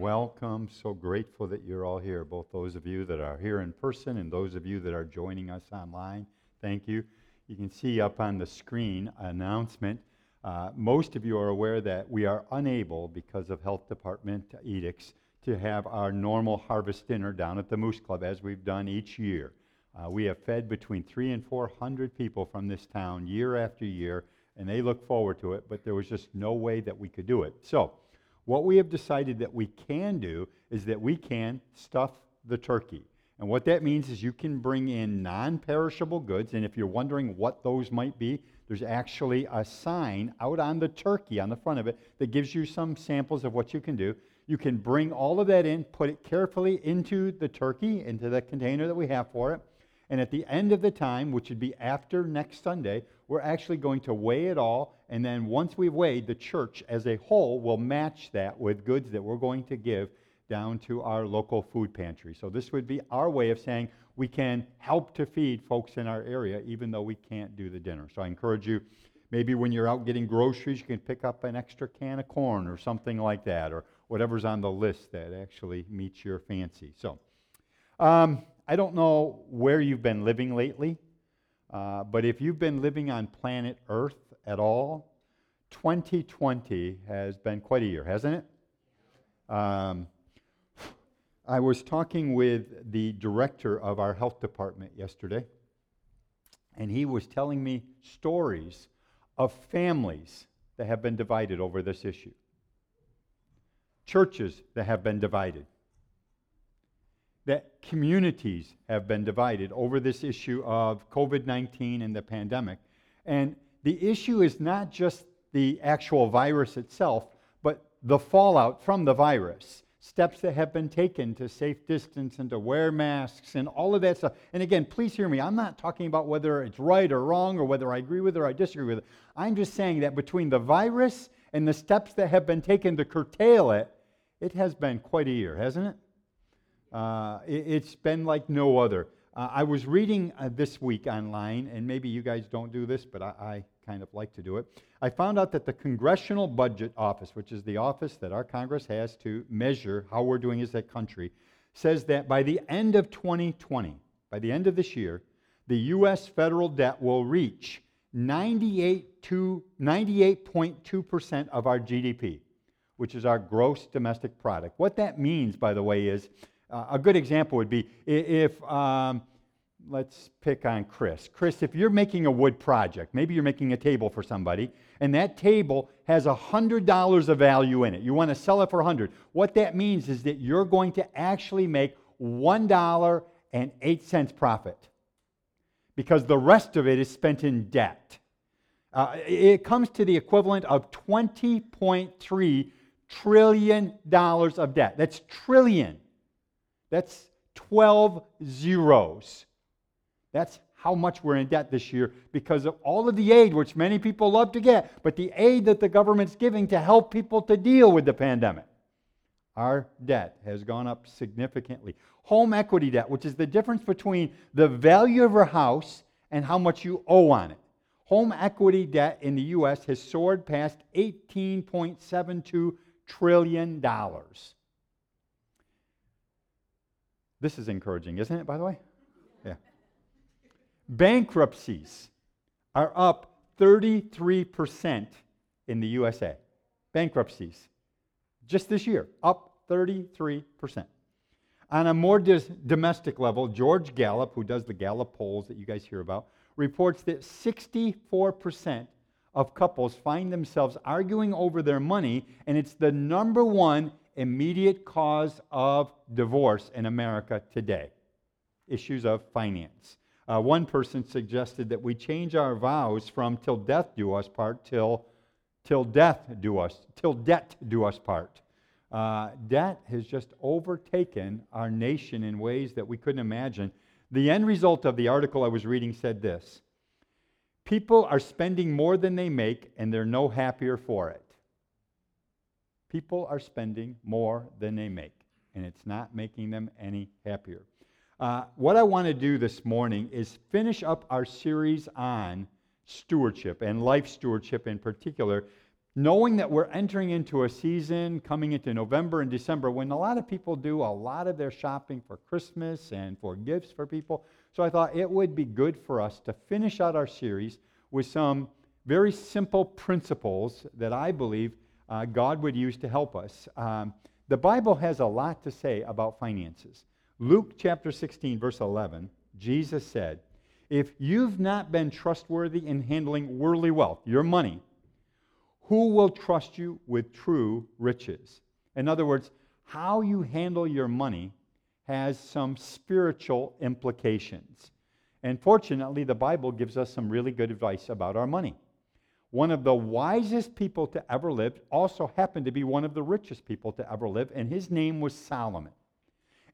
welcome. So grateful that you're all here, both those of you that are here in person and those of you that are joining us online. Thank you. You can see up on the screen announcement. Uh, most of you are aware that we are unable, because of health department edicts, to have our normal harvest dinner down at the Moose Club as we've done each year. Uh, we have fed between three and four hundred people from this town year after year, and they look forward to it, but there was just no way that we could do it. So, what we have decided that we can do is that we can stuff the turkey. And what that means is you can bring in non perishable goods, and if you're wondering what those might be, there's actually a sign out on the turkey on the front of it that gives you some samples of what you can do. You can bring all of that in, put it carefully into the turkey, into the container that we have for it. And at the end of the time, which would be after next Sunday, we're actually going to weigh it all. And then once we've weighed, the church as a whole will match that with goods that we're going to give down to our local food pantry. So this would be our way of saying we can help to feed folks in our area, even though we can't do the dinner. So I encourage you, maybe when you're out getting groceries, you can pick up an extra can of corn or something like that, or whatever's on the list that actually meets your fancy. So, um, I don't know where you've been living lately, uh, but if you've been living on planet Earth at all, 2020 has been quite a year, hasn't it? Um, I was talking with the director of our health department yesterday, and he was telling me stories of families that have been divided over this issue, churches that have been divided that communities have been divided over this issue of COVID 19 and the pandemic. And the issue is not just the actual virus itself, but the fallout from the virus. Steps that have been taken to safe distance and to wear masks and all of that stuff. And again, please hear me. I'm not talking about whether it's right or wrong or whether I agree with it or I disagree with it. I'm just saying that between the virus and the steps that have been taken to curtail it, it has been quite a year, hasn't it? Uh, it, has been like no other. Uh, I was reading uh, this week online, and maybe you guys don't do this, but I, I, kind of like to do it. I found out that the Congressional Budget Office, which is the office that our Congress has to measure how we're doing as a country, says that by the end of 2020, by the end of this year, the U.S. federal debt will reach 98 to 98.2% of our GDP, which is our gross domestic product. What that means, by the way, is uh, a good example would be if, um, let's pick on Chris. Chris, if you're making a wood project, maybe you're making a table for somebody, and that table has $100 of value in it. You want to sell it for 100 What that means is that you're going to actually make $1.08 profit because the rest of it is spent in debt. Uh, it comes to the equivalent of $20.3 trillion of debt. That's trillion. That's 12 zeros. That's how much we're in debt this year because of all of the aid, which many people love to get, but the aid that the government's giving to help people to deal with the pandemic. Our debt has gone up significantly. Home equity debt, which is the difference between the value of your house and how much you owe on it. Home equity debt in the U.S. has soared past $18.72 trillion. This is encouraging, isn't it, by the way? Bankruptcies are up 33% in the USA. Bankruptcies. Just this year, up 33%. On a more dis- domestic level, George Gallup, who does the Gallup polls that you guys hear about, reports that 64% of couples find themselves arguing over their money, and it's the number one immediate cause of divorce in America today issues of finance. Uh, one person suggested that we change our vows from till death do us part till till death do us till debt do us part. Uh, debt has just overtaken our nation in ways that we couldn't imagine. The end result of the article I was reading said this People are spending more than they make, and they're no happier for it. People are spending more than they make, and it's not making them any happier. Uh, what I want to do this morning is finish up our series on stewardship and life stewardship in particular, knowing that we're entering into a season coming into November and December when a lot of people do a lot of their shopping for Christmas and for gifts for people. So I thought it would be good for us to finish out our series with some very simple principles that I believe uh, God would use to help us. Um, the Bible has a lot to say about finances. Luke chapter 16, verse 11, Jesus said, If you've not been trustworthy in handling worldly wealth, your money, who will trust you with true riches? In other words, how you handle your money has some spiritual implications. And fortunately, the Bible gives us some really good advice about our money. One of the wisest people to ever live also happened to be one of the richest people to ever live, and his name was Solomon.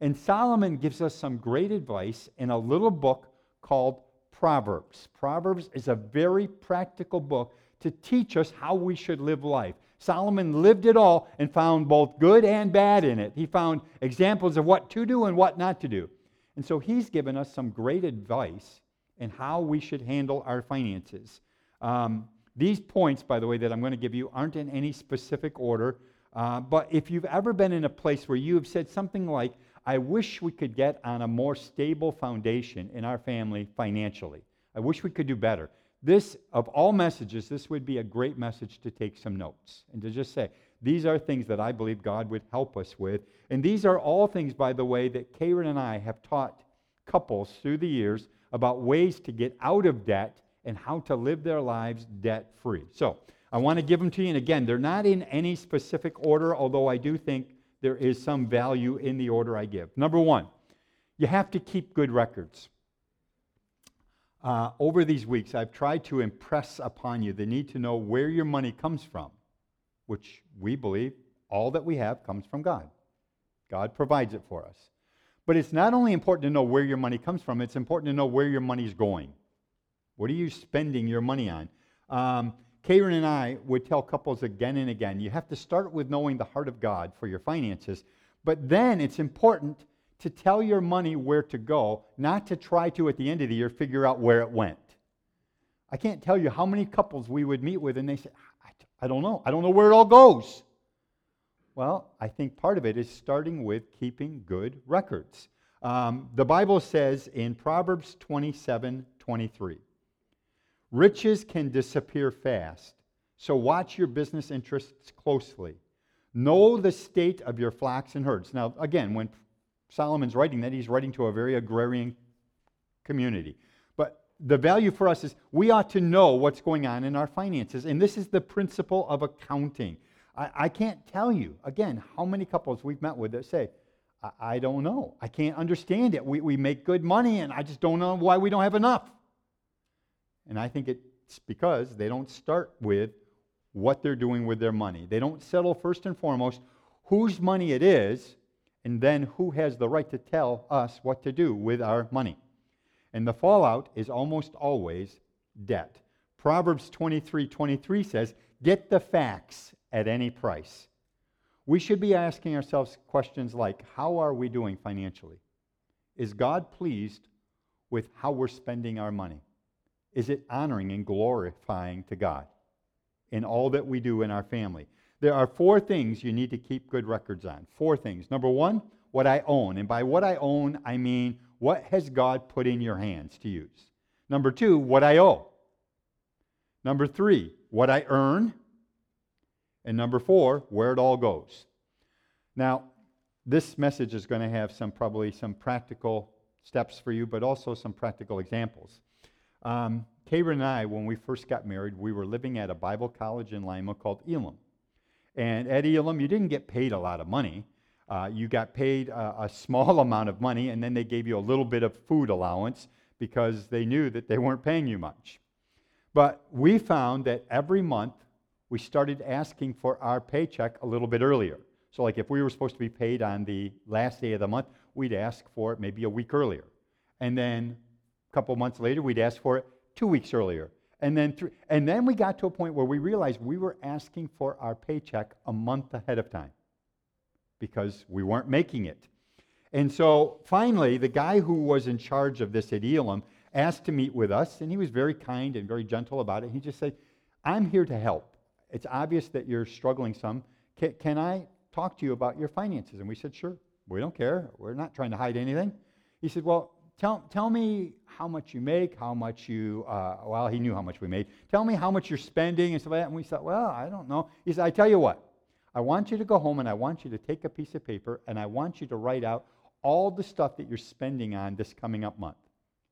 And Solomon gives us some great advice in a little book called Proverbs. Proverbs is a very practical book to teach us how we should live life. Solomon lived it all and found both good and bad in it. He found examples of what to do and what not to do. And so he's given us some great advice in how we should handle our finances. Um, these points, by the way, that I'm going to give you aren't in any specific order. Uh, but if you've ever been in a place where you have said something like, I wish we could get on a more stable foundation in our family financially, I wish we could do better. This, of all messages, this would be a great message to take some notes and to just say, these are things that I believe God would help us with. And these are all things, by the way, that Karen and I have taught couples through the years about ways to get out of debt and how to live their lives debt free. So I want to give them to you. And again, they're not in any specific order, although I do think there is some value in the order I give. Number one, you have to keep good records uh, over these weeks, I've tried to impress upon you the need to know where your money comes from, which we believe all that we have comes from God. God provides it for us. But it's not only important to know where your money comes from, it's important to know where your money is going. What are you spending your money on? Um, Karen and I would tell couples again and again you have to start with knowing the heart of God for your finances, but then it's important to tell your money where to go, not to try to, at the end of the year, figure out where it went. I can't tell you how many couples we would meet with and they say, I, I don't know. I don't know where it all goes. Well, I think part of it is starting with keeping good records. Um, the Bible says in Proverbs 27 23, riches can disappear fast, so watch your business interests closely. Know the state of your flocks and herds. Now, again, when Solomon's writing that, he's writing to a very agrarian community. But the value for us is we ought to know what's going on in our finances. And this is the principle of accounting. I, I can't tell you, again, how many couples we've met with that say, I, I don't know. I can't understand it. We, we make good money, and I just don't know why we don't have enough. And I think it's because they don't start with what they're doing with their money. They don't settle first and foremost whose money it is and then who has the right to tell us what to do with our money? And the fallout is almost always debt. Proverbs 23 23 says, Get the facts at any price. We should be asking ourselves questions like How are we doing financially? Is God pleased with how we're spending our money? Is it honoring and glorifying to God in all that we do in our family? There are four things you need to keep good records on. Four things. Number one, what I own. And by what I own, I mean what has God put in your hands to use. Number two, what I owe. Number three, what I earn. And number four, where it all goes. Now, this message is going to have some probably some practical steps for you, but also some practical examples. Um, Karen and I, when we first got married, we were living at a Bible college in Lima called Elim. And at Elim, you didn't get paid a lot of money. Uh, you got paid a, a, small amount of money, and then they gave you a little bit of food allowance because they knew that they weren't paying you much. But we found that every month we started asking for our paycheck a little bit earlier. So, like if we were supposed to be paid on the last day of the month, we'd ask for it maybe a week earlier. And then couple months later, we'd ask for it two weeks earlier. And then, th- and then we got to a point where we realized we were asking for our paycheck a month ahead of time because we weren't making it. And so finally, the guy who was in charge of this at Elim asked to meet with us, and he was very kind and very gentle about it. He just said, I'm here to help. it's obvious that you're struggling some. Can, can I talk to you about your finances? And we said, Sure. We don't care. We're not trying to hide anything. He said, Well, tell, tell me how much you make, how much you, uh, well, he knew how much we made. Tell me how much you're spending and stuff like that. And we said, Well, I don't know. He said, I tell you what, I want you to go home and I want you to take a piece of paper and I want you to write out all the stuff that you're spending on this coming up month.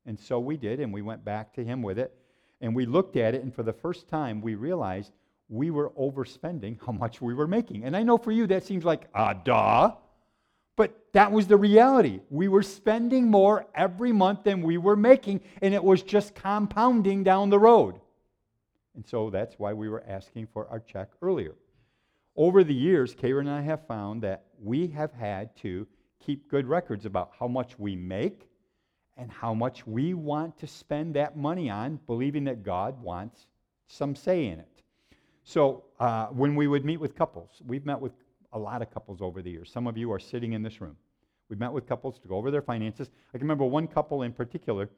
And so we did, and we went back to him with it. And we looked at it, and for the first time, we realized we were overspending how much we were making. And I know for you that seems like, ah, duh. That was the reality. We were spending more every month than we were making, and it was just compounding down the road. And so that's why we were asking for our check earlier. Over the years, Karen and I have found that we have had to keep good records about how much we make and how much we want to spend that money on, believing that God wants some say in it. So uh, when we would meet with couples, we've met with a lot of couples over the years. Some of you are sitting in this room. We've met with couples to go over their finances. I can remember one couple in particular.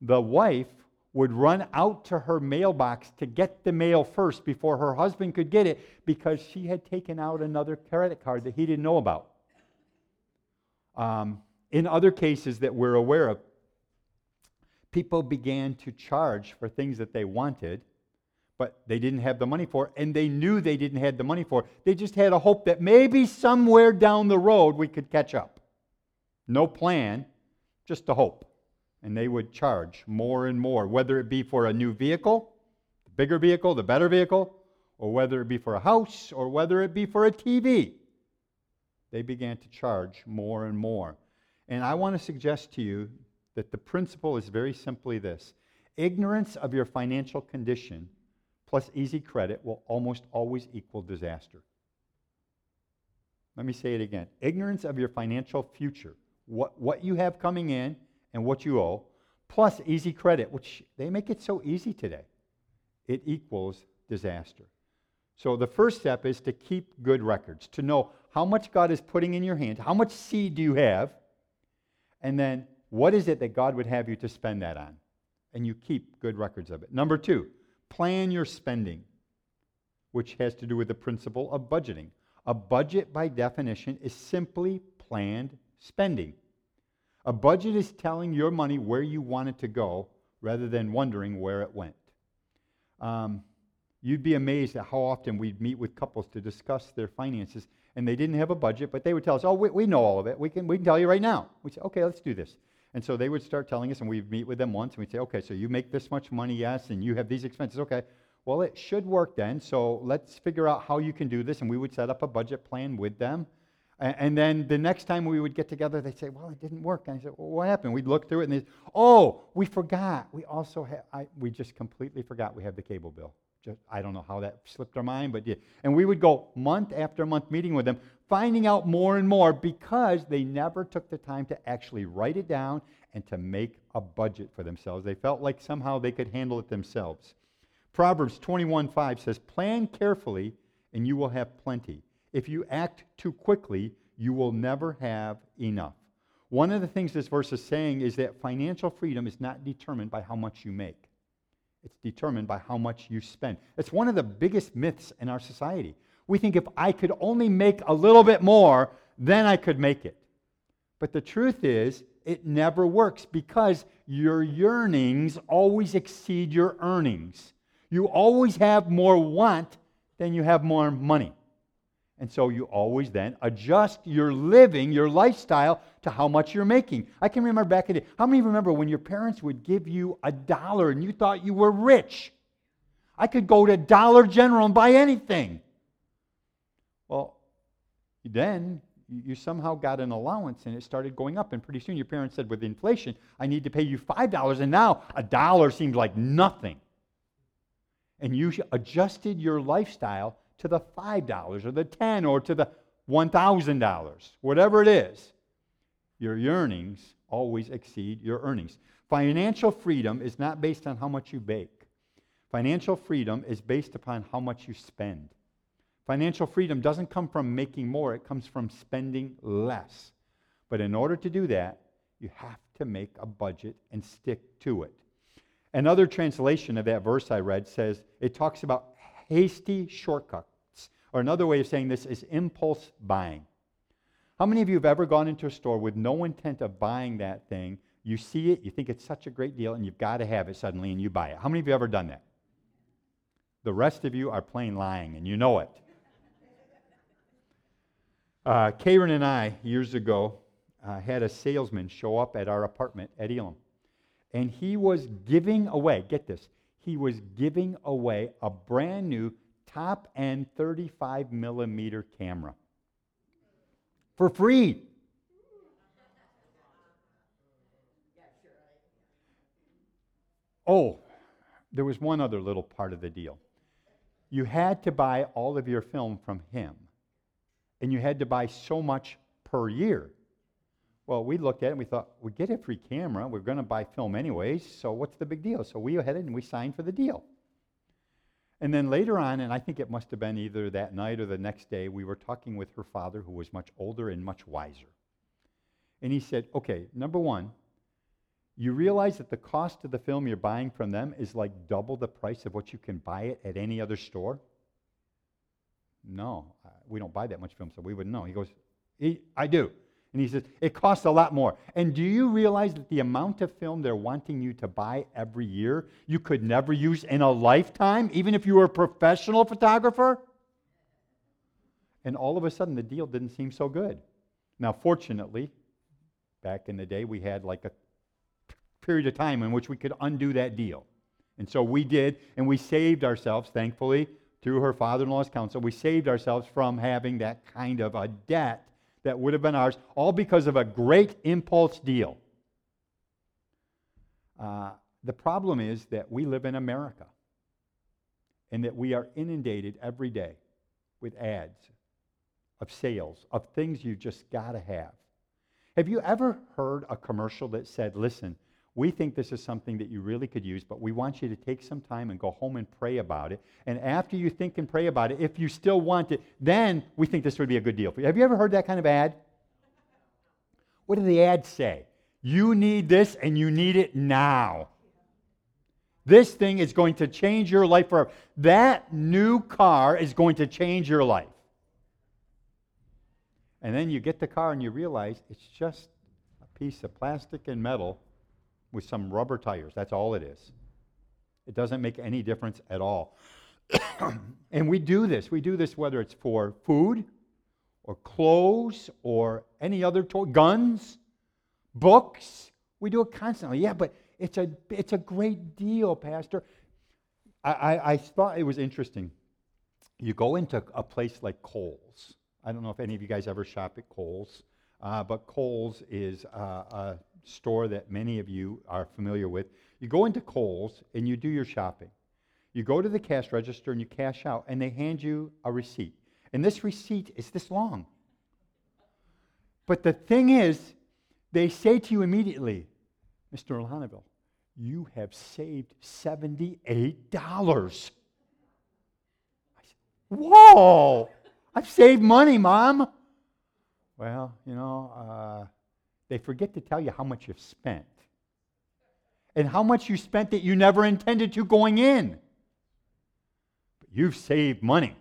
The wife would run out to her mailbox to get the mail first before her husband could get it because she had taken out another credit card that he didn't know about. Um, in other cases that we're aware of, people began to charge for things that they wanted, but they didn't have the money for, and they knew they didn't have the money for. They just had a hope that maybe somewhere down the road we could catch up. No plan, just a hope. And they would charge more and more, whether it be for a new vehicle, the bigger vehicle, the better vehicle, or whether it be for a house, or whether it be for a TV. They began to charge more and more. And I want to suggest to you that the principle is very simply this ignorance of your financial condition plus easy credit will almost always equal disaster. Let me say it again ignorance of your financial future, what, what you have coming in and what you owe, plus easy credit, which they make it so easy today, it equals disaster. So the first step is to keep good records, to know how much God is putting in your hands, how much seed do you have, and then what is it that God would have you to spend that on? And you keep good records of it. Number two, plan your spending, which has to do with the principle of budgeting. A budget, by definition, is simply planned spending. A budget is telling your money where you want it to go rather than wondering where it went. Um, you'd be amazed at how often we'd meet with couples to discuss their finances, and they didn't have a budget, but they would tell us, Oh, we, we know all of it. We can, we can tell you right now. We say, Okay, let's do this. And so they would start telling us, and we'd meet with them once, and we'd say, okay, so you make this much money, yes, and you have these expenses. Okay, well, it should work then, so let's figure out how you can do this. And we would set up a budget plan with them. And, then the next time we would get together, they'd say, well, it didn't work. And I said, well, what happened? We'd look through it, and they'd, oh, we forgot. We also have, I, we just completely forgot we have the cable bill. Just, I don't know how that slipped our mind, but yeah. And we would go month after month meeting with them, finding out more and more because they never took the time to actually write it down and to make a budget for themselves. They felt like somehow they could handle it themselves. Proverbs 21:5 says, "Plan carefully and you will have plenty. If you act too quickly, you will never have enough." One of the things this verse is saying is that financial freedom is not determined by how much you make. It's determined by how much you spend. It's one of the biggest myths in our society. We think if I could only make a little bit more, then I could make it. But the truth is, it never works because your yearnings always exceed your earnings. You always have more want than you have more money. And so you always then adjust your living, your lifestyle, to how much you're making. I can remember back in the day, how many remember when your parents would give you a dollar and you thought you were rich? I could go to Dollar General and buy anything. Well, then you somehow got an allowance and it started going up. And pretty soon your parents said, with inflation, I need to pay you $5. And now a dollar seems like nothing. And you adjusted your lifestyle to the $5 or the 10 or to the $1,000, whatever it is. Your yearnings always exceed your earnings. Financial freedom is not based on how much you bake. Financial freedom is based upon how much you spend. Financial freedom doesn't come from making more, it comes from spending less. But in order to do that, you have to make a budget and stick to it. Another translation of that verse I read says it talks about hasty shortcuts. Or another way of saying this is impulse buying. How many of you have ever gone into a store with no intent of buying that thing? You see it, you think it's such a great deal, and you've got to have it suddenly, and you buy it. How many of you have ever done that? The rest of you are plain lying, and you know it. Uh, Karen and I, years ago, uh, had a salesman show up at our apartment at Elim. And he was giving away, get this, he was giving away a brand new top end 35 millimeter camera for free. Oh, there was one other little part of the deal. You had to buy all of your film from him, and you had to buy so much per year. Well, we looked at it and we thought, we get a free camera. We're going to buy film anyways, so what's the big deal? So we ahead and we signed for the deal. And then later on, and I think it must have been either that night or the next day, we were talking with her father, who was much older and much wiser. And he said, okay, number one, you realize that the cost of the film you're buying from them is like double the price of what you can buy it at any other store? No, uh, we don't buy that much film, so we wouldn't know. He goes, I do. And he says, it costs a lot more. And do you realize that the amount of film they're wanting you to buy every year, you could never use in a lifetime, even if you were a professional photographer? And all of a sudden, the deal didn't seem so good. Now, fortunately, back in the day, we had like a period of time in which we could undo that deal. And so we did, and we saved ourselves, thankfully, through her father in law's counsel, we saved ourselves from having that kind of a debt that would have been ours, all because of a great impulse deal. Uh, the problem is that we live in America and that we are inundated every day with ads of sales, of things you just got to have. Have you ever heard a commercial that said, listen, we think this is something that you really could use, but we want you to take some time and go home and pray about it. And after you think and pray about it, if you still want it, then we think this would be a good deal for you. Have you ever heard that kind of ad? What do the ads say? You need this and you need it now. This thing is going to change your life forever. That new car is going to change your life. And then you get the car and you realize it's just a piece of plastic and metal with some rubber tires. That's all it is. It doesn't make any difference at all. and we do this. We do this whether it's for food or clothes or any other toy, guns, books. We do it constantly. Yeah, but it's a, it's a great deal, Pastor. I, I, I thought it was interesting. You go into a place like Kohl's. I don't know if any of you guys ever shop at Kohl's, uh, but Kohl's is uh, a store that many of you are familiar with. You go into Kohl's and you do your shopping. You go to the cash register and you cash out, and they hand you a receipt. And this receipt is this long. But the thing is, they say to you immediately, Mr. Lahonaville, you have saved $78. I said, Whoa! I've saved money, Mom. Well, you know, uh, they forget to tell you how much you've spent and how much you spent that you never intended to going in. But you've saved money.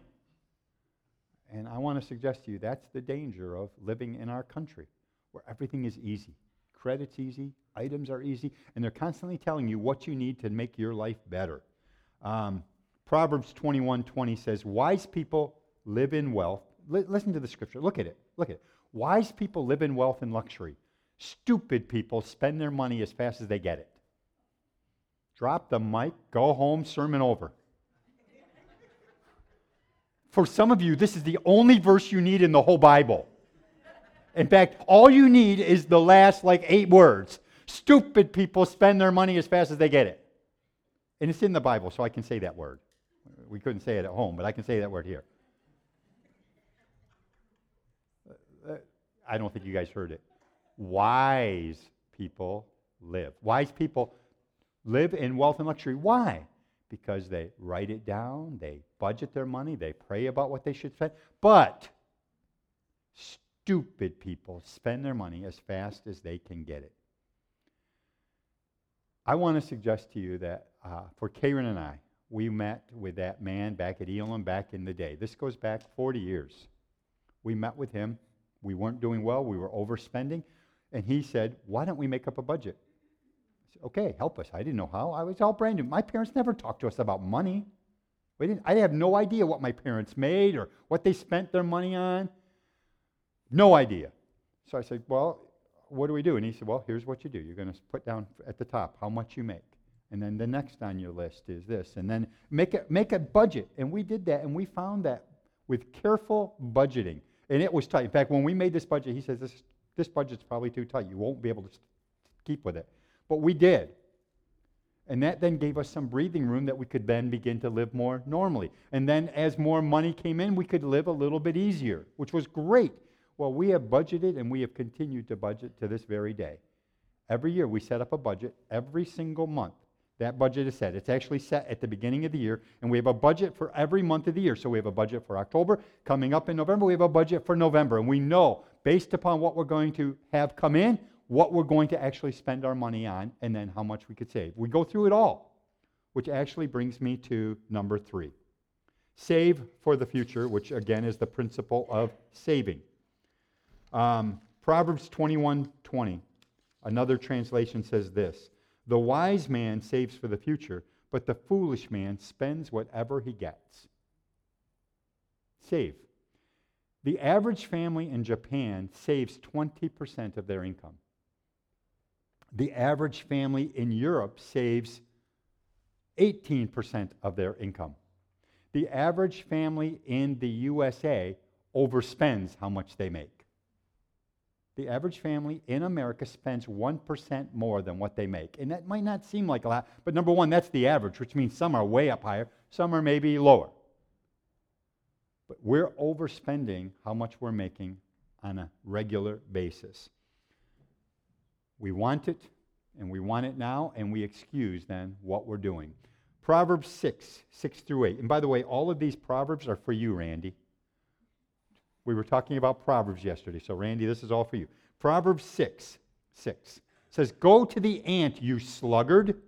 And I want to suggest to you that's the danger of living in our country where everything is easy. Credit's easy, items are easy, and they're constantly telling you what you need to make your life better. Um, Proverbs 21 20 says, Wise people live in wealth. L- listen to the scripture. Look at it. Look at it. Wise people live in wealth and luxury. Stupid people spend their money as fast as they get it. Drop the mic, go home, sermon over. For some of you, this is the only verse you need in the whole Bible. In fact, all you need is the last like eight words. Stupid people spend their money as fast as they get it. And it's in the Bible, so I can say that word. We couldn't say it at home, but I can say that word here. Uh, uh, I don't think you guys heard it wise people live. Wise people live in wealth and luxury. Why? Because they write it down, they budget their money, they pray about what they should spend. But stupid people spend their money as fast as they can get it. I want to suggest to you that uh, for Karen and I, we met with that man back at Elim back in the day. This goes back 40 years. We met with him. We weren't doing well. We were overspending. And he said, Why don't we make up a budget? I said, okay, help us. I didn't know how. I was all brand new. My parents never talked to us about money. We didn't, I have no idea what my parents made or what they spent their money on. No idea. So I said, Well, what do we do? And he said, Well, here's what you do. You're going to put down at the top how much you make. And then the next on your list is this. And then make a, make a budget. And we did that, and we found that with careful budgeting. And it was tight. In fact, when we made this budget, he says, This, this budget's probably too tight. You won't be able to keep with it. But we did. And that then gave us some breathing room that we could then begin to live more normally. And then as more money came in, we could live a little bit easier, which was great. Well, we have budgeted and we have continued to budget to this very day. Every year we set up a budget every single month. That budget is set. It's actually set at the beginning of the year, and we have a budget for every month of the year. So we have a budget for October. Coming up in November, we have a budget for November. And we know, based upon what we're going to have come in, what we're going to actually spend our money on, and then how much we could save. We go through it all, which actually brings me to number three save for the future, which again is the principle of saving. Um, Proverbs 21 20, another translation says this The wise man saves for the future, but the foolish man spends whatever he gets. Save. The average family in Japan saves 20% of their income. The average family in Europe saves 18% of their income. The average family in the USA overspends how much they make the average family in America spends 1% more than what they make. And that might not seem like a lot, but number one, that's the average, which means some are way up higher, some are maybe lower. But we're overspending how much we're making on a regular basis. We want it, and we want it now, and we excuse then what we're doing. Proverbs 6, 6 through 8. And by the way, all of these Proverbs are for you, Randy. We were talking about Proverbs yesterday. So, Randy, this is all for you. Proverbs 6 6 says, Go to the ant, you sluggard.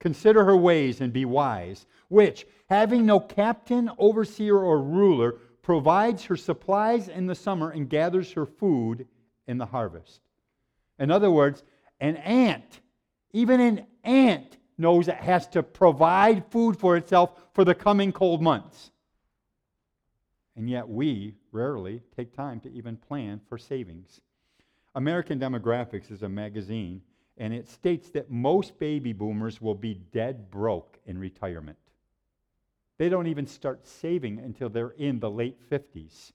Consider her ways and be wise, which, having no captain, overseer, or ruler, provides her supplies in the summer and gathers her food in the harvest. In other words, an ant, even an ant, knows it has to provide food for itself for the coming cold months. And yet we rarely take time to even plan for savings. American Demographics is a magazine, and it states that most baby boomers will be dead broke in retirement. They don't even start saving until they're in the late 50s.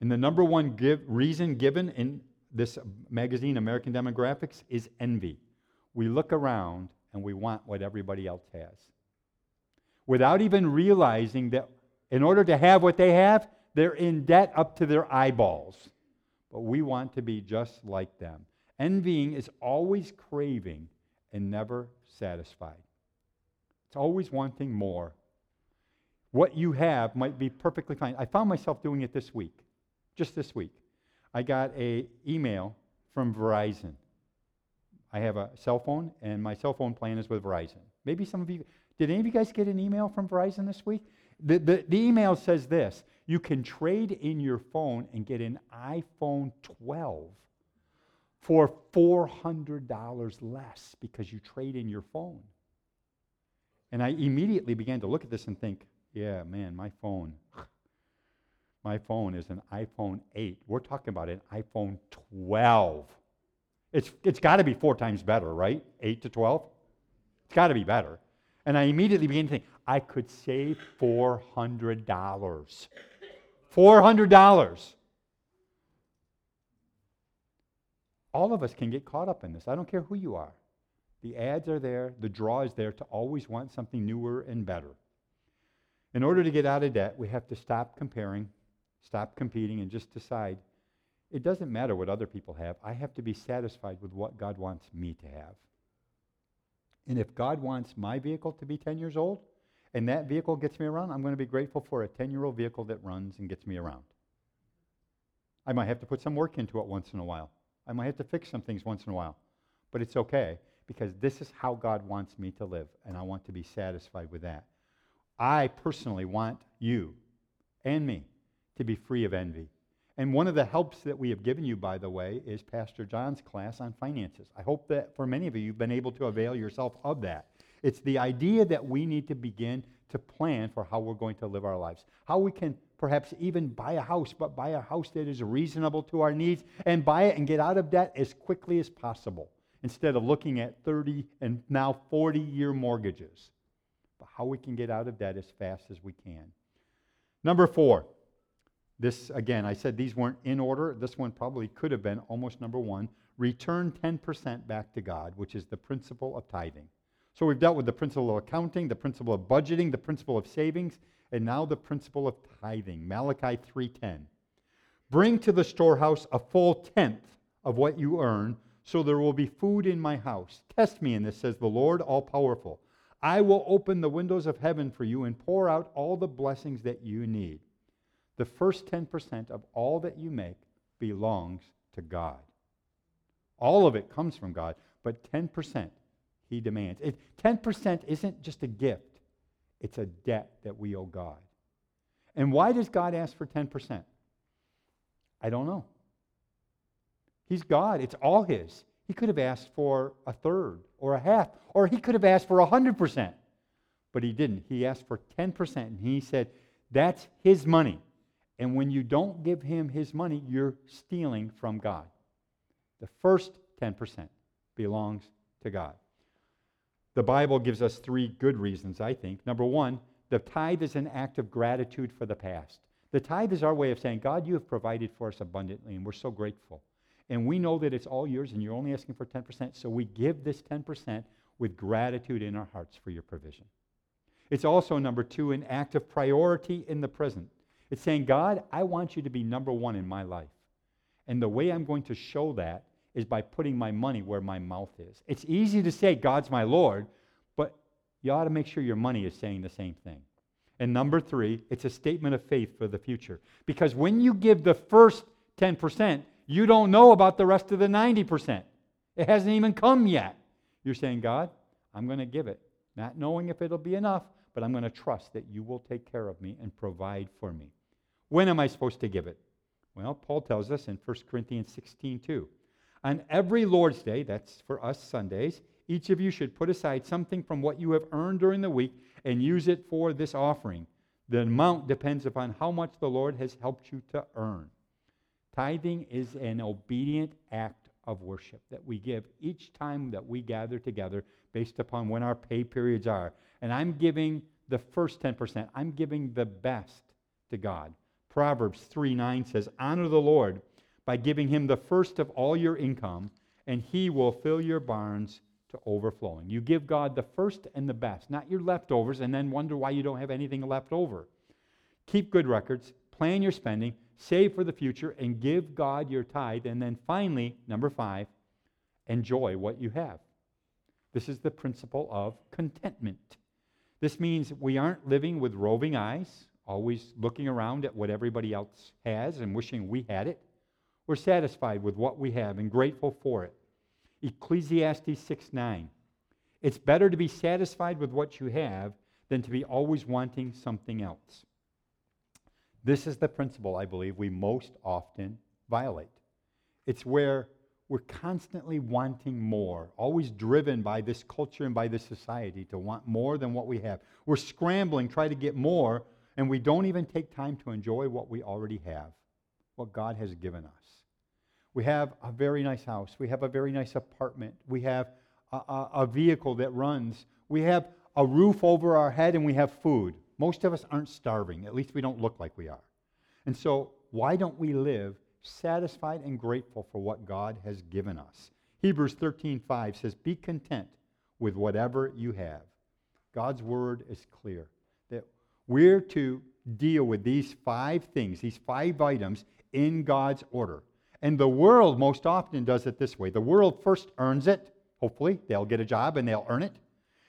And the number one give, reason given in this magazine, American Demographics, is envy. We look around and we want what everybody else has. Without even realizing that in order to have what they have, they're in debt up to their eyeballs. But we want to be just like them. Envying is always craving and never satisfied. It's always wanting more. What you have might be perfectly fine. I found myself doing it this week, just this week. I got a email from Verizon. I have a cell phone, and my cell phone plan is with Verizon. Maybe some of you, did any of you guys get an email from Verizon this week? The, the, the email says this you can trade in your phone and get an iPhone 12 for $400 less because you trade in your phone. And I immediately began to look at this and think, yeah, man, my phone, my phone is an iPhone 8. We're talking about an iPhone 12. It's, it's got to be four times better, right? 8 to 12? It's got to be better. And I immediately began to think, I could save $400. $400. All of us can get caught up in this. I don't care who you are. The ads are there, the draw is there to always want something newer and better. In order to get out of debt, we have to stop comparing, stop competing, and just decide it doesn't matter what other people have. I have to be satisfied with what God wants me to have. And if God wants my vehicle to be 10 years old, and that vehicle gets me around, I'm going to be grateful for a 10 year old vehicle that runs and gets me around. I might have to put some work into it once in a while. I might have to fix some things once in a while. But it's okay because this is how God wants me to live, and I want to be satisfied with that. I personally want you and me to be free of envy. And one of the helps that we have given you, by the way, is Pastor John's class on finances. I hope that for many of you, you've been able to avail yourself of that. It's the idea that we need to begin to plan for how we're going to live our lives, how we can perhaps even buy a house, but buy a house that is reasonable to our needs and buy it and get out of debt as quickly as possible instead of looking at 30 and now 40 year mortgages. But how we can get out of debt as fast as we can. Number four, this, again, I said these weren't in order. This one probably could have been almost number one. Return 10% back to God, which is the principle of tithing. So we've dealt with the principle of accounting, the principle of budgeting, the principle of savings, and now the principle of tithing. Malachi 3:10. Bring to the storehouse a full tenth of what you earn, so there will be food in my house. Test me in this, says the Lord all powerful. I will open the windows of heaven for you and pour out all the blessings that you need. The first 10% of all that you make belongs to God. All of it comes from God, but 10% he demands. It, 10% isn't just a gift, it's a debt that we owe God. And why does God ask for 10%? I don't know. He's God, it's all His. He could have asked for a third or a half, or he could have asked for 100%. But he didn't. He asked for 10%, and he said, That's His money. And when you don't give him his money, you're stealing from God. The first 10% belongs to God. The Bible gives us three good reasons, I think. Number one, the tithe is an act of gratitude for the past. The tithe is our way of saying, God, you have provided for us abundantly, and we're so grateful. And we know that it's all yours, and you're only asking for 10%, so we give this 10% with gratitude in our hearts for your provision. It's also, number two, an act of priority in the present. It's saying, God, I want you to be number one in my life. And the way I'm going to show that is by putting my money where my mouth is. It's easy to say, God's my Lord, but you ought to make sure your money is saying the same thing. And number three, it's a statement of faith for the future. Because when you give the first 10%, you don't know about the rest of the 90%. It hasn't even come yet. You're saying, God, I'm going to give it, not knowing if it'll be enough, but I'm going to trust that you will take care of me and provide for me. When am I supposed to give it? Well, Paul tells us in 1 Corinthians 16 2. On every Lord's Day, that's for us Sundays, each of you should put aside something from what you have earned during the week and use it for this offering. The amount depends upon how much the Lord has helped you to earn. Tithing is an obedient act of worship that we give each time that we gather together based upon when our pay periods are. And I'm giving the first 10%, I'm giving the best to God. Proverbs 3 9 says, Honor the Lord by giving him the first of all your income, and he will fill your barns to overflowing. You give God the first and the best, not your leftovers, and then wonder why you don't have anything left over. Keep good records, plan your spending, save for the future, and give God your tithe. And then finally, number five, enjoy what you have. This is the principle of contentment. This means we aren't living with roving eyes, always looking around at what everybody else has and wishing we had it. We're satisfied with what we have and grateful for it. Ecclesiastes 6 9. It's better to be satisfied with what you have than to be always wanting something else. This is the principle I believe we most often violate. It's where we're constantly wanting more, always driven by this culture and by this society to want more than what we have. We're scrambling, try to get more, and we don't even take time to enjoy what we already have, what God has given us. We have a very nice house. We have a very nice apartment. We have a, a, a vehicle that runs. We have a roof over our head and we have food. Most of us aren't starving. At least we don't look like we are. And so, why don't we live satisfied and grateful for what God has given us. Hebrews 13:5 says, "Be content with whatever you have." God's word is clear that we're to deal with these five things, these five items in God's order. And the world most often does it this way. The world first earns it, hopefully, they'll get a job and they'll earn it.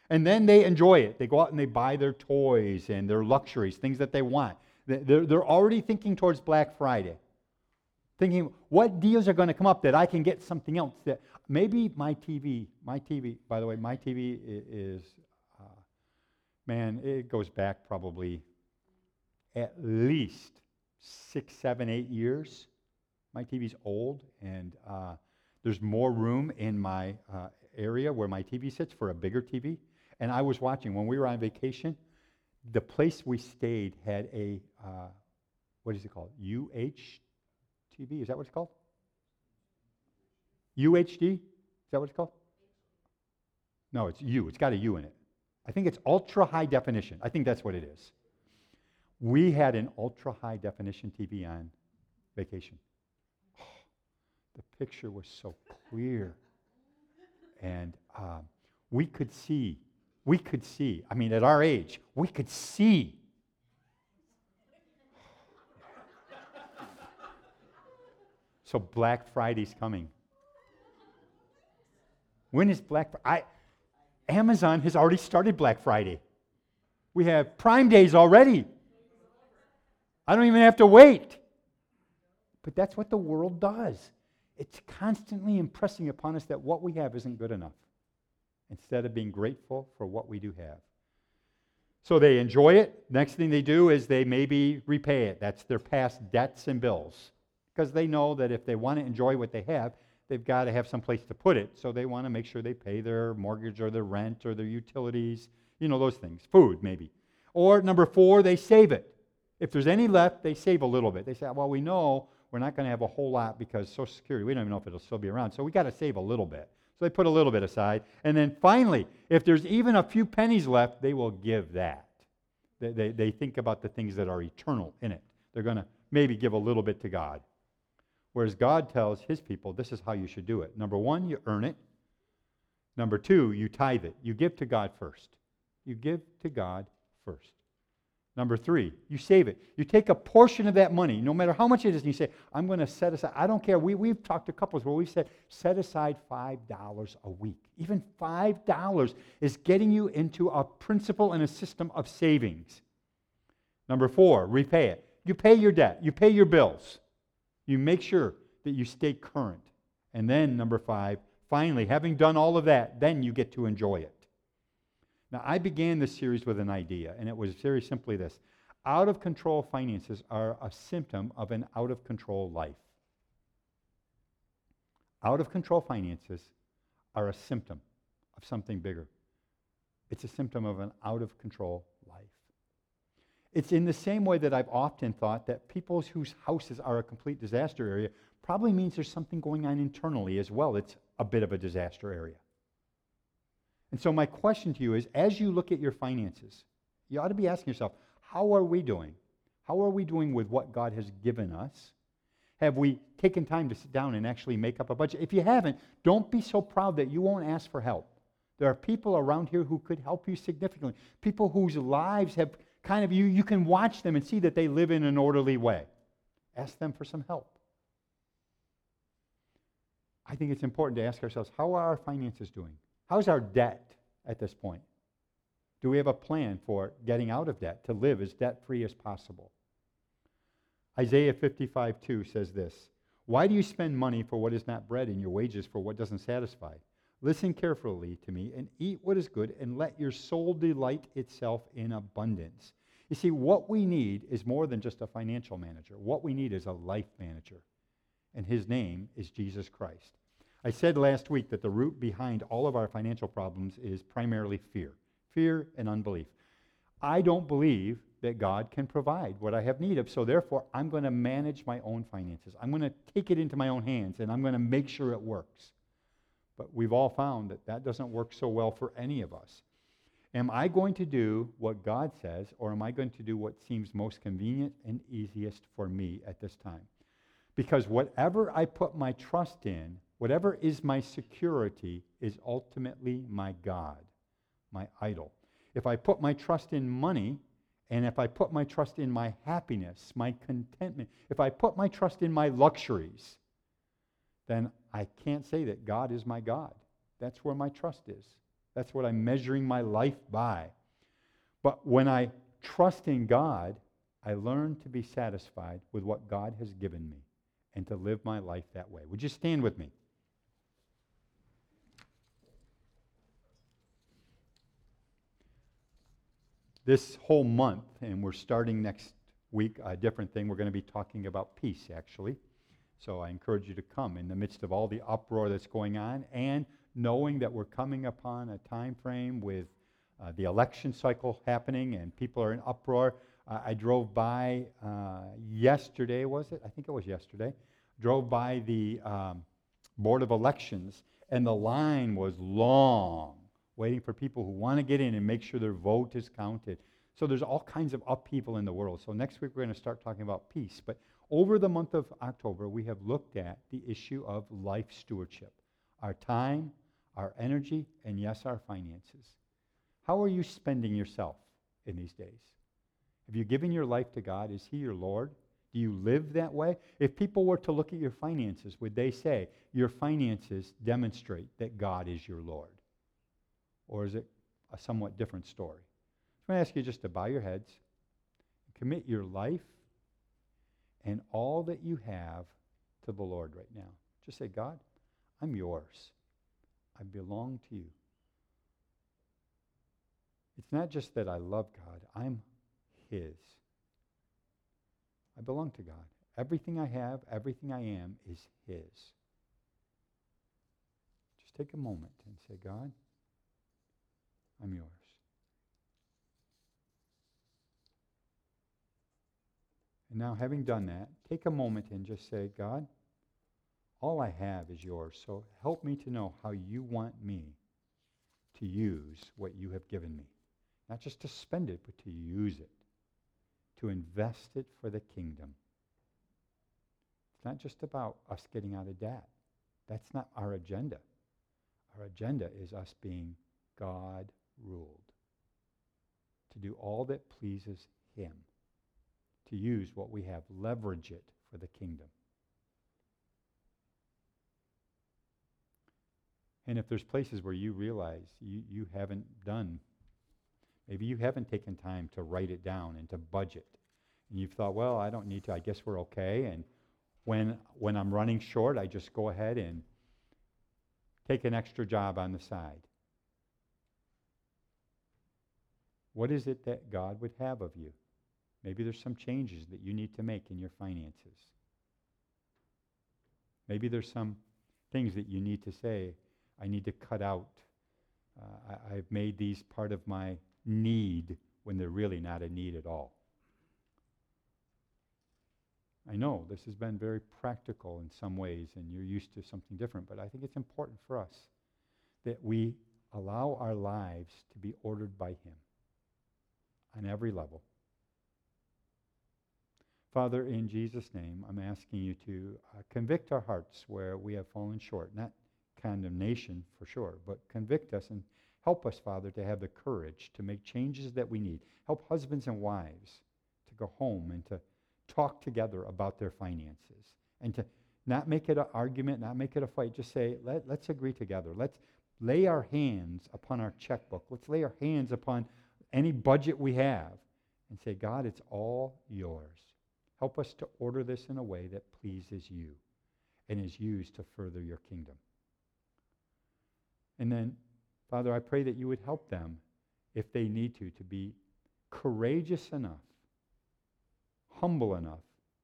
And then they enjoy it. They go out and they buy their toys and their luxuries, things that they want. They're, already thinking towards Black Friday. thinking what deals are going to come up that I can get something else that maybe my TV, my TV, by the way, my TV is, uh, man, it goes back probably at least six, seven, eight years. My TV's old, and uh, there's more room in my uh, area where my TV sits for a bigger TV. And I was watching when we were on vacation. The place we stayed had a uh, what is it called? UH TV? Is that what it's called? UHD? Is that what it's called? No, it's U. It's got a U in it. I think it's ultra high definition. I think that's what it is. We had an ultra high definition TV on vacation. Oh, the picture was so clear. And um, we could see, we could see, I mean, at our age, we could see So Black Friday's coming. When is Black Friday? Amazon has already started Black Friday. We have Prime Days already. I don't even have to wait. But that's what the world does. It's constantly impressing upon us that what we have isn't good enough instead of being grateful for what we do have. So they enjoy it. Next thing they do is they maybe repay it. That's their past debts and bills because they know that if they want to enjoy what they have, they've got to have some place to put it. So they want to make sure they pay their mortgage or their rent or their utilities, you know, those things, food maybe. Or number four, they save it. If there's any left, they save a little bit. They say, well, we know we're not going to have a whole lot because Social Security, we don't even know if it'll still be around. So we got to save a little bit. So they put a little bit aside. And then finally, if there's even a few pennies left, they will give that. They, they, they think about the things that are eternal in it. They're going to maybe give a little bit to God. Whereas God tells his people, this is how you should do it. Number one, you earn it. Number two, you tithe it. You give to God first. You give to God first. Number three, you save it. You take a portion of that money, no matter how much it is, and you say, I'm going to set aside. I don't care. We, we've talked to couples where we've said, set aside $5 a week. Even $5 is getting you into a principle and a system of savings. Number four, repay it. You pay your debt, you pay your bills. You make sure that you stay current. And then, number five, finally, having done all of that, then you get to enjoy it. Now, I began this series with an idea, and it was very simply this out of control finances are a symptom of an out of control life. Out of control finances are a symptom of something bigger. It's a symptom of an out of control life. it's in the same way that I've often thought that people whose houses are a complete disaster area probably means there's something going on internally as well. It's a bit of a disaster area. And so, my question to you is as you look at your finances, you ought to be asking yourself, how are we doing? How are we doing with what God has given us? Have we taken time to sit down and actually make up a budget? If you haven't, don't be so proud that you won't ask for help. There are people around here who could help you significantly, people whose lives have kind of you, you can watch them and see that they live in an orderly way. Ask them for some help. I think it's important to ask ourselves how are our finances doing? How's our debt at this point? Do we have a plan for getting out of debt to live as debt free as possible? Isaiah 55 2 says this Why do you spend money for what is not bread and your wages for what doesn't satisfy? Listen carefully to me and eat what is good, and let your soul delight itself in abundance. You see, what we need is more than just a financial manager. What we need is a life manager, and his name is Jesus Christ. I said last week that the root behind all of our financial problems is primarily fear fear and unbelief. I don't believe that God can provide what I have need of, so therefore I'm going to manage my own finances. I'm going to take it into my own hands, and I'm going to make sure it works. But we've all found that that doesn't work so well for any of us. Am I going to do what God says, or am I going to do what seems most convenient and easiest for me at this time? Because whatever I put my trust in, whatever is my security, is ultimately my God, my idol. If I put my trust in money, and if I put my trust in my happiness, my contentment, if I put my trust in my luxuries, then I can't say that God is my God. That's where my trust is. That's what I'm measuring my life by. But when I trust in God, I learn to be satisfied with what God has given me. and to live my life that way. Would you stand with me? This whole month, and we're starting next week a different thing, we're going to be talking about peace, actually. So I encourage you to come in the midst of all the uproar that's going on and knowing that we're coming upon a time frame with uh, the election cycle happening and people are in uproar. Uh, I drove by uh, yesterday, was it? I think it was yesterday. Drove by the um, Board of Elections, and the line was long, waiting for people who want to get in and make sure their vote is counted. So there's all kinds of upheaval in the world. So next week we're going to start talking about peace. But over the month of October, we have looked at the issue of life stewardship our time, our energy, and yes, our finances. How are you spending yourself in these days? Have you given your life to God? Is He your Lord? Do you live that way? If people were to look at your finances, would they say your finances demonstrate that God is your Lord? Or is it a somewhat different story? I'm going to ask you just to bow your heads, commit your life and all that you have to the Lord right now. Just say, God, I'm yours. I belong to you. It's not just that I love God, I'm His. I belong to God. Everything I have, everything I am is His. Just take a moment and say, God, I'm yours. And now, having done that, take a moment and just say, God, all I have is yours. So help me to know how you want me to use what you have given me. Not just to spend it, but to use it, to invest it for the kingdom. It's not just about us getting out of debt. That's not our agenda. Our agenda is us being God ruled, to do all that pleases Him to use what we have, leverage it for the kingdom. And if there's places where you realize you, you haven't done, maybe you haven't taken time to write it down and to budget, and you've thought, well, I don't need to, I guess we're okay, and when, when I'm running short, I just go ahead and take an extra job on the side. What is it that God would have of you? Maybe there's some changes that you need to make in your finances. Maybe there's some things that you need to say, I need to cut out. Uh, I, I've made these part of my need when they're really not a need at all. I know this has been very practical in some ways, and you're used to something different, but I think it's important for us that we allow our lives to be ordered by Him on every level. Father, in Jesus' name, I'm asking you to uh, convict our hearts where we have fallen short. Not condemnation for sure, but convict us and help us, Father, to have the courage to make changes that we need. Help husbands and wives to go home and to talk together about their finances and to not make it an argument, not make it a fight. Just say, Let, let's agree together. Let's lay our hands upon our checkbook. Let's lay our hands upon any budget we have and say, God, it's all yours. Help us to order this in a way that pleases you and is used to further your kingdom. And then, Father, I pray that you would help them, if they need to, to be courageous enough, humble enough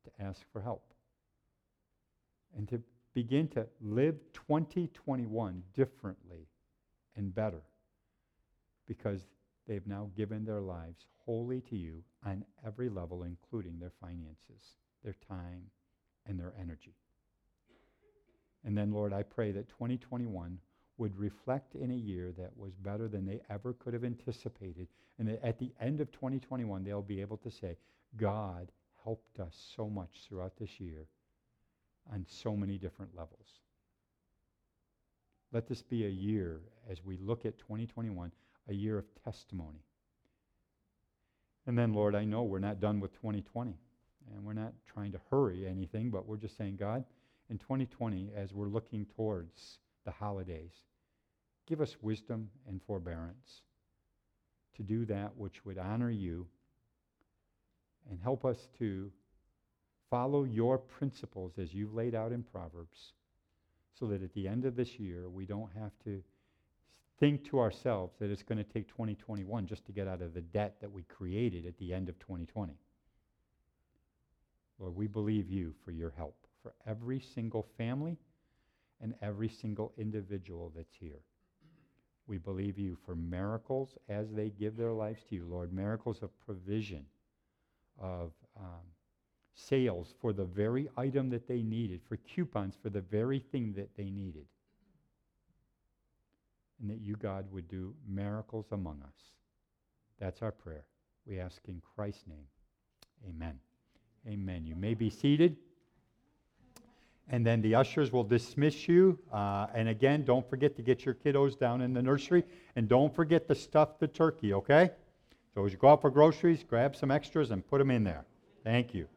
to ask for help, and to begin to live 2021 differently and better because they've now given their lives wholly to you on every level, including their finances, their time, and their energy. And then, Lord, I pray that 2021 would reflect in a year that was better than they ever could have anticipated. And that at the end of 2021, they'll be able to say, God helped us so much throughout this year on so many different levels. Let this be a year, as we look at 2021, a year of testimony. And then, Lord, I know we're not done with 2020, and we're not trying to hurry anything, but we're just saying, God, in 2020, as we're looking towards the holidays, give us wisdom and forbearance to do that which would honor you and help us to follow your principles as you've laid out in Proverbs, so that at the end of this year, we don't have to think to ourselves that it's going to take 2021 just to get out of the debt that we created at the end of 2020. Lord, we believe you for your help for every single family and every single individual that's here. We believe you for miracles as they give their lives to you, Lord, miracles of provision, of um, sales for the very item that they needed, for coupons for the very thing that they needed. And that you, God, would do miracles among us. That's our prayer. We ask in Christ's name. Amen. Amen. You may be seated. And then the ushers will dismiss you. Uh, and again, don't forget to get your kiddos down in the nursery. And don't forget to stuff the turkey, okay? So as you go out for groceries, grab some extras and put them in there. Thank you.